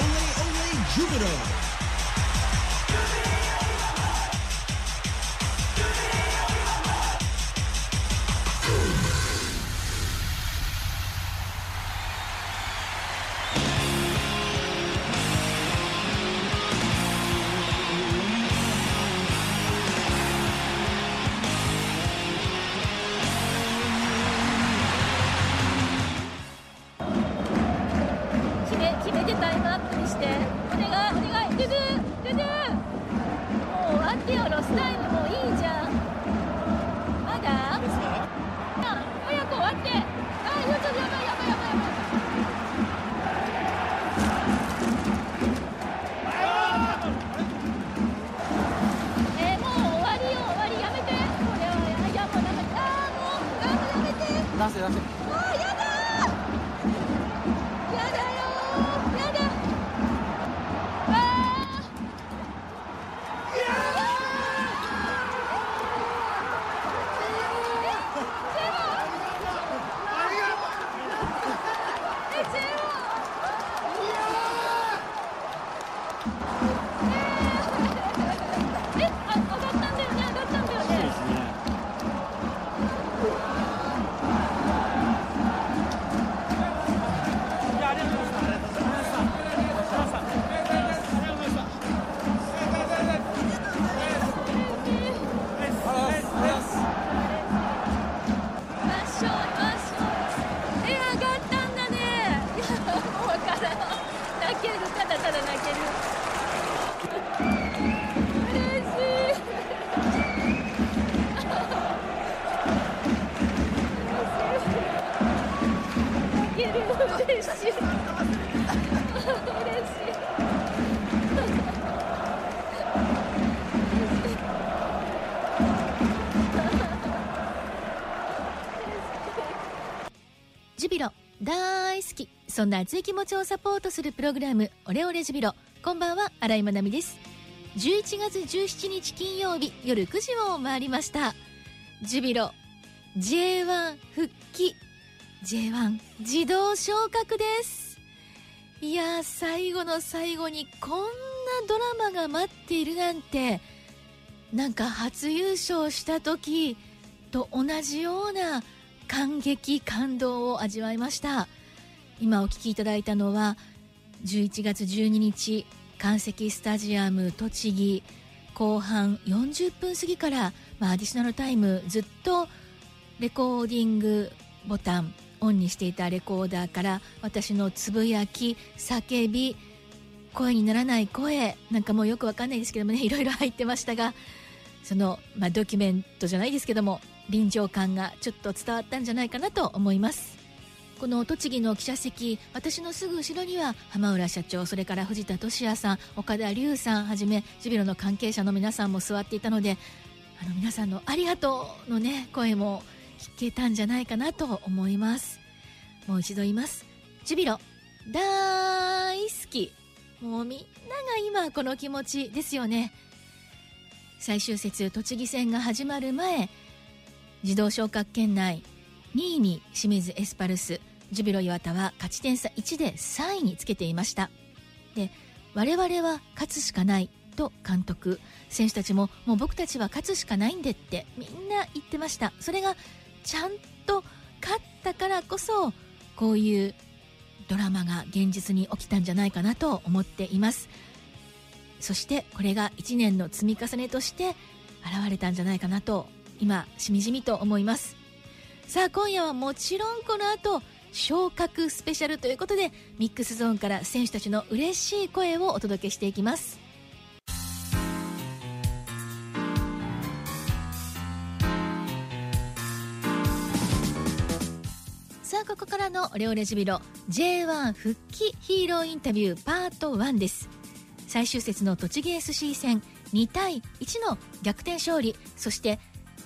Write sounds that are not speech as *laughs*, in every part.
Ole Ole Jubilo. え、違うそんな熱い気持ちをサポートするプログラム、オレオレジビロ。こんばんは、新井まなみです。11月17日金曜日夜9時を回りました。ジュビロ J1 復帰 J1 自動昇格ですいや最後の最後にこんなドラマが待っているなんてなんか初優勝した時と同じような感激感動を味わいました今お聞きいただいたのは11月12日関石スタジアム栃木。後半40分過ぎから、まあ、アディショナルタイムずっとレコーディングボタンオンにしていたレコーダーから私のつぶやき叫び声にならない声なんかもうよくわかんないですけどもねいろいろ入ってましたがその、まあ、ドキュメントじゃないですけども臨場感がちょっと伝わったんじゃないかなと思います。この栃木の記者席私のすぐ後ろには浜浦社長それから藤田俊也さん岡田龍さんはじめジュビロの関係者の皆さんも座っていたのであの皆さんのありがとうのね声も聞けたんじゃないかなと思います。もう一度言います。ジュビロ大好き。もうみんなが今この気持ちですよね。最終節栃木戦が始まる前自動昇格圏内2位に清水エスパルス。ジュビロ磐田は勝ち点差1で3位につけていました。で我々は勝つしかないと監督選手たちももう僕たちは勝つしかないんでってみんな言ってました。それがちゃんと勝ったからこそこういうドラマが現実に起きたんじゃないかなと思っています。そしてこれが1年の積み重ねとして現れたんじゃないかなと今しみじみと思います。さあ今夜はもちろんこの後昇格スペシャルということでミックスゾーンから選手たちの嬉しい声をお届けしていきます。さあここからのレオレジビロ J1 復帰ヒーローインタビューパート1です。最終節の栃木 SC 戦2対1の逆転勝利。そして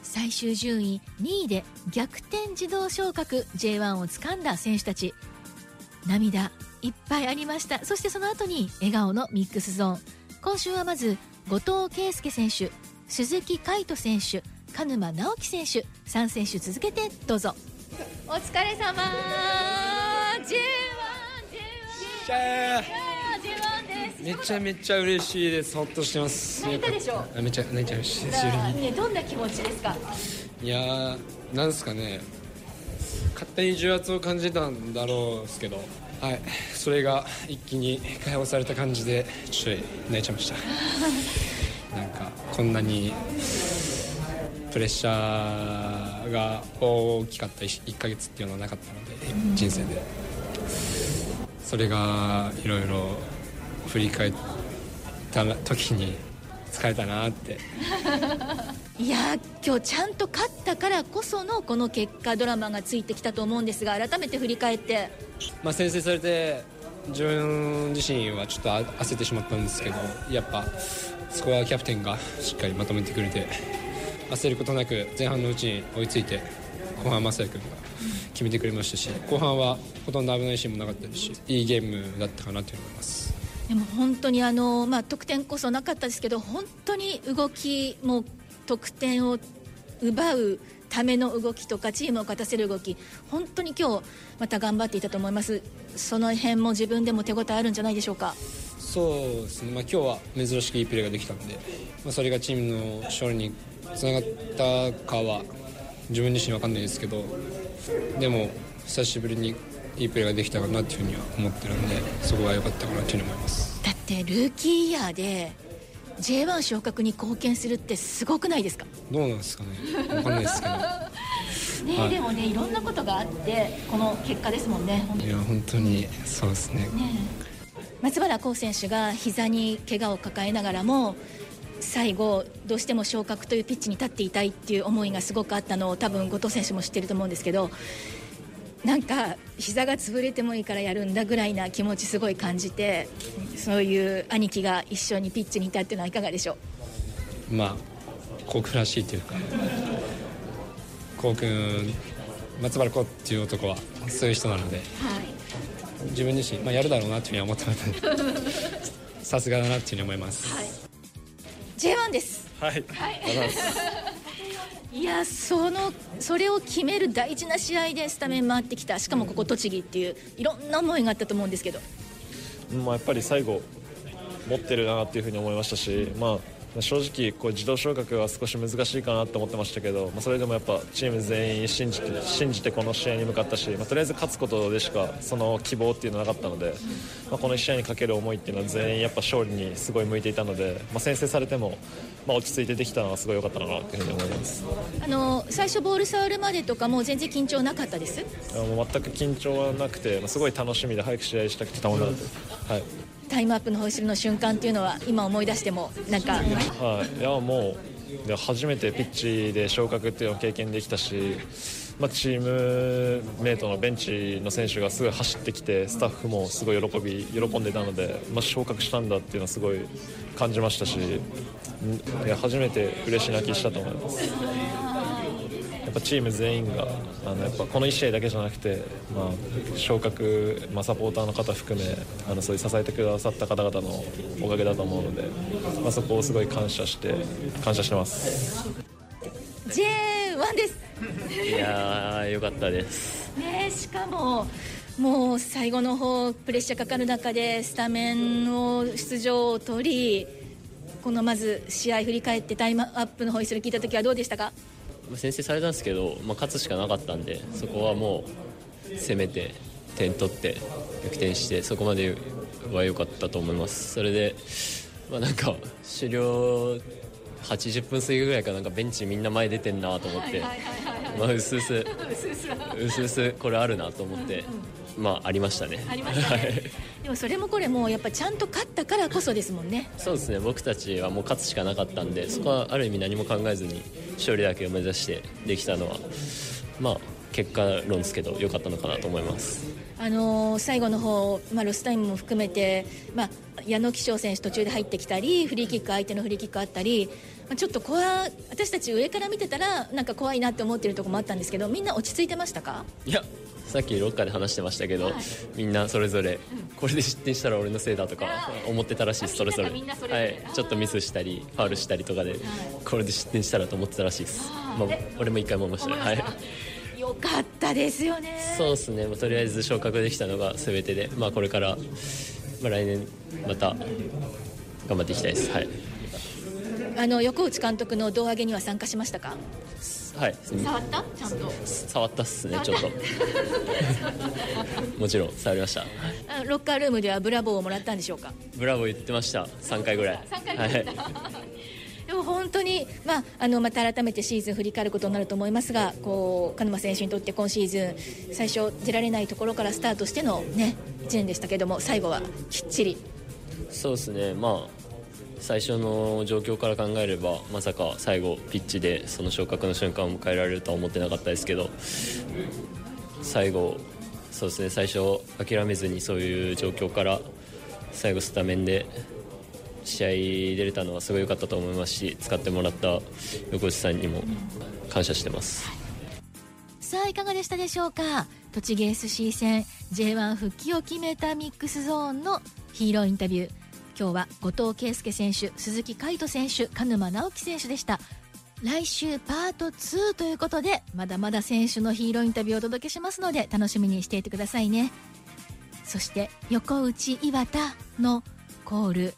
最終順位2位で逆転自動昇格 J1 をつかんだ選手たち。涙いっぱいありました。そしてその後に笑顔のミックスゾーン。今週はまず後藤圭介選手鈴木海斗選手鹿沼直樹選手3選手続けてどうぞ。お疲れ様 J1 しゃー J1 ですめちゃめちゃ嬉しいです。ほっとしてます。泣いたでしょ？あめちゃ泣いちゃいましたねどんな気持ちですか？いやーなんすかね。勝手に重圧を感じたんだろうですけど。はい。それが一気に解放された感じでちょっと泣いちゃいました。*laughs* なんかこんなにプレッシャーが大きかった 1, ヶ月っていうのはなかったので人生で。それがいろいろ振り返った時に疲れたなって。*laughs* いや今日ちゃんと勝ったからこそのこの結果ドラマがついてきたと思うんですが改めて振り返って。まあ、先制されて自分自身はちょっと焦ってしまったんですけどやっぱそこはキャプテンがしっかりまとめてくれて焦ることなく前半のうちに追いついて後半、正也君が決めてくれましたし後半はほとんど危ないシーンもなかったですしいいゲームだったかなと思いますでも本当にあの、まあ、得点こそなかったですけど本当に動きも得点を奪うための動きとかチームを勝たせる動き本当に今日また頑張っていたと思います。その辺も自分でも手応えあるんじゃないでしょうか？そうですね、まあ、今日は珍しくいいプレーができたので、まあ、それがチームの勝利につながったかは自分自身分かんないですけどでも久しぶりにいいプレーができたかなというふうには思ってるんでそこが良かったかなというふうに思います。だってルーキーイヤーで J1 昇格に貢献するってすごくないですか？どうなんですかね。分かんないですけど。*laughs* ね、はい、でもねいろんなことがあってこの結果ですもんね。いや本当にそうですね。ね松原幸選手が膝に怪我を抱えながらも最後、どうしても昇格というピッチに立っていたいっていう思いがすごくあったのを多分後藤選手も知ってると思うんですけどなんか膝が潰れてもいいからやるんだぐらいな気持ちすごい感じてそういう兄貴が一緒にピッチにいたっていうのはいかがでしょう？まあ幸福らしいというか幸君松原子っていう男はそういう人なので、はい、自分自身、まあ、やるだろうなというふうに思ってますさすがだなというふうに思います、はい、J1 ですはい、はいいやそのそれを決める大事な試合でスタメン回ってきた。しかもここ栃木っていういろんな思いがあったと思うんですけど、まあ、やっぱり最後持ってるなっていうふうに思いましたし、まあ、正直こう自動昇格は少し難しいかなと思ってましたけど、まあ、それでもやっぱチーム全員信じて信じてこの試合に向かったし、まあ、とりあえず勝つことでしかその希望っていうのはなかったので、まあ、この1試合にかける思いっていうのは全員やっぱ勝利にすごい向いていたので、まあ、先制されてもまあ、落ち着いてできたのはすごい良かったなというふうに思います。あの最初ボール触るまでとかも全然緊張なかったです？もう全く緊張はなくてすごい楽しみで早く試合したくてたまらなくはいタイムアップのホイッスルの瞬間っていうのは今思い出してもなんか。はい。いやもう初めてピッチで昇格っていうのを経験できたしまあ、チームメートのベンチの選手がすごい走ってきてスタッフもすごい喜び喜んでたので、まあ、昇格したんだっていうのはすごい感じましたしいや初めて嬉し泣きしたと思います。ぱチーム全員があのやっぱこの1試合だけじゃなくて、まあ、昇格、まあ、サポーターの方含めあのそういう支えてくださった方々のおかげだと思うので、まあ、そこをすごい感謝して感謝してます。J1 です。いやーよかったです。ねしかももう最後の方プレッシャーかかる中でスタメンを出場を取りこのまず試合振り返ってタイムアップのホイッスル聞いた時はどうでしたか？先制されたんですけど、まあ、勝つしかなかったんでそこはもう攻めて点取って逆転してそこまでは良かったと思います。それで、まあ、なんか終了80分過ぎぐらいからなんかベンチみんな前出てんなと思ってまあうすうすうすうすこれあるなと思って、まあありましたね。ありましたね。でもそれもこれもやっぱちゃんと勝ったからこそですもんね。そうですね。僕たちはもう勝つしかなかったんで、そこはある意味何も考えずに勝利だけを目指してできたのはまあ結果論ですけど良かったのかなと思います。あのー、最後の方、まあ、ロスタイムも含めて、まあ、矢野貴章選手途中で入ってきたりフリーキック相手のフリーキックあったり、まあ、ちょっと怖私たち上から見てたらなんか怖いなって思ってるところもあったんですけどみんな落ち着いてましたか？いやさっきロッカーで話してましたけど、はい、みんなそれぞれ、これで失点したら俺のせいだとか思ってたらしいですそれぞれ。はい、ちょっとミスしたりファウルしたりとかで、これで失点したらと思ってたらしいです、まあ、俺も一回思いましたね。はい。よかったですよね。そうですね、まあ、とりあえず昇格できたのが全てで、まあ、これから、まあ、来年また頑張っていきたいです。はいあの横内監督の胴上げには参加しましたか？はい。触った？ちゃんと。触ったっすねちょっと *laughs* もちろん触りました。ロッカールームではブラボーをもらったんでしょうか？ブラボー言ってました。3回ぐらい。*laughs* 3回ぐらい、はい。*laughs* でも本当に、まあ、あのまた改めてシーズン振り返ることになると思いますがこう鹿沼選手にとって今シーズン最初出られないところからスタートしての、ね、1年でしたけども最後はきっちり。そうですね、まあ、最初の状況から考えればまさか最後ピッチでその昇格の瞬間を迎えられるとは思ってなかったですけど最後そうですね最初諦めずにそういう状況から最後スタメンで試合出れたのはすごい良かったと思いますし使ってもらった横内さんにも感謝してます。さあいかがでしたでしょうか？栃木 SC 戦 J1 復帰を決めたミックスゾーンのヒーローインタビュー今日は後藤圭介選手鈴木海斗選手鹿沼直樹選手でした。来週パート2ということでまだまだ選手のヒーローインタビューをお届けしますので楽しみにしていてくださいね。そして横内岩田のコール。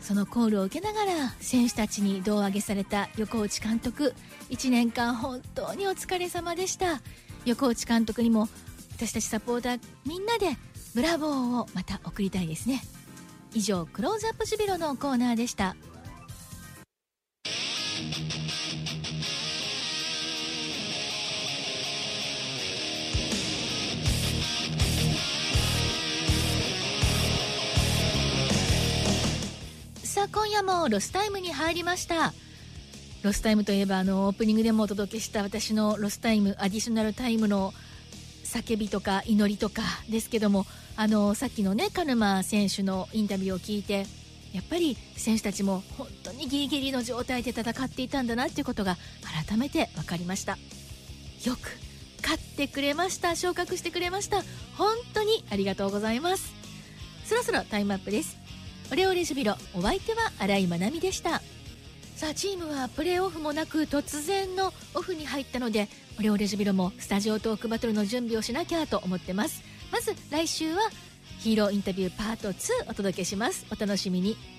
そのコールを受けながら選手たちに胴上げされた横内監督。1年間本当にお疲れ様でした。横内監督にも私たちサポーターみんなでブラボーをまた送りたいですね。以上クローズアップジュビロのコーナーでした。さあ今夜もロスタイムに入りました。ロスタイムといえばあのオープニングでもお届けした私のロスタイムアディショナルタイムの叫びとか祈りとかですけどもあのさっきのね鹿沼選手のインタビューを聞いてやっぱり選手たちも本当にギリギリの状態で戦っていたんだなっていうことが改めて分かりました。よく勝ってくれました昇格してくれました。本当にありがとうございます。そろそろタイムアップです。オレオレジュビロお相手は新井まなみでした。さあチームはプレーオフもなく突然のオフに入ったのでオレオレジュビロもスタジオトークバトルの準備をしなきゃと思ってます。まず来週はヒーローインタビューパート2お届けします。お楽しみに。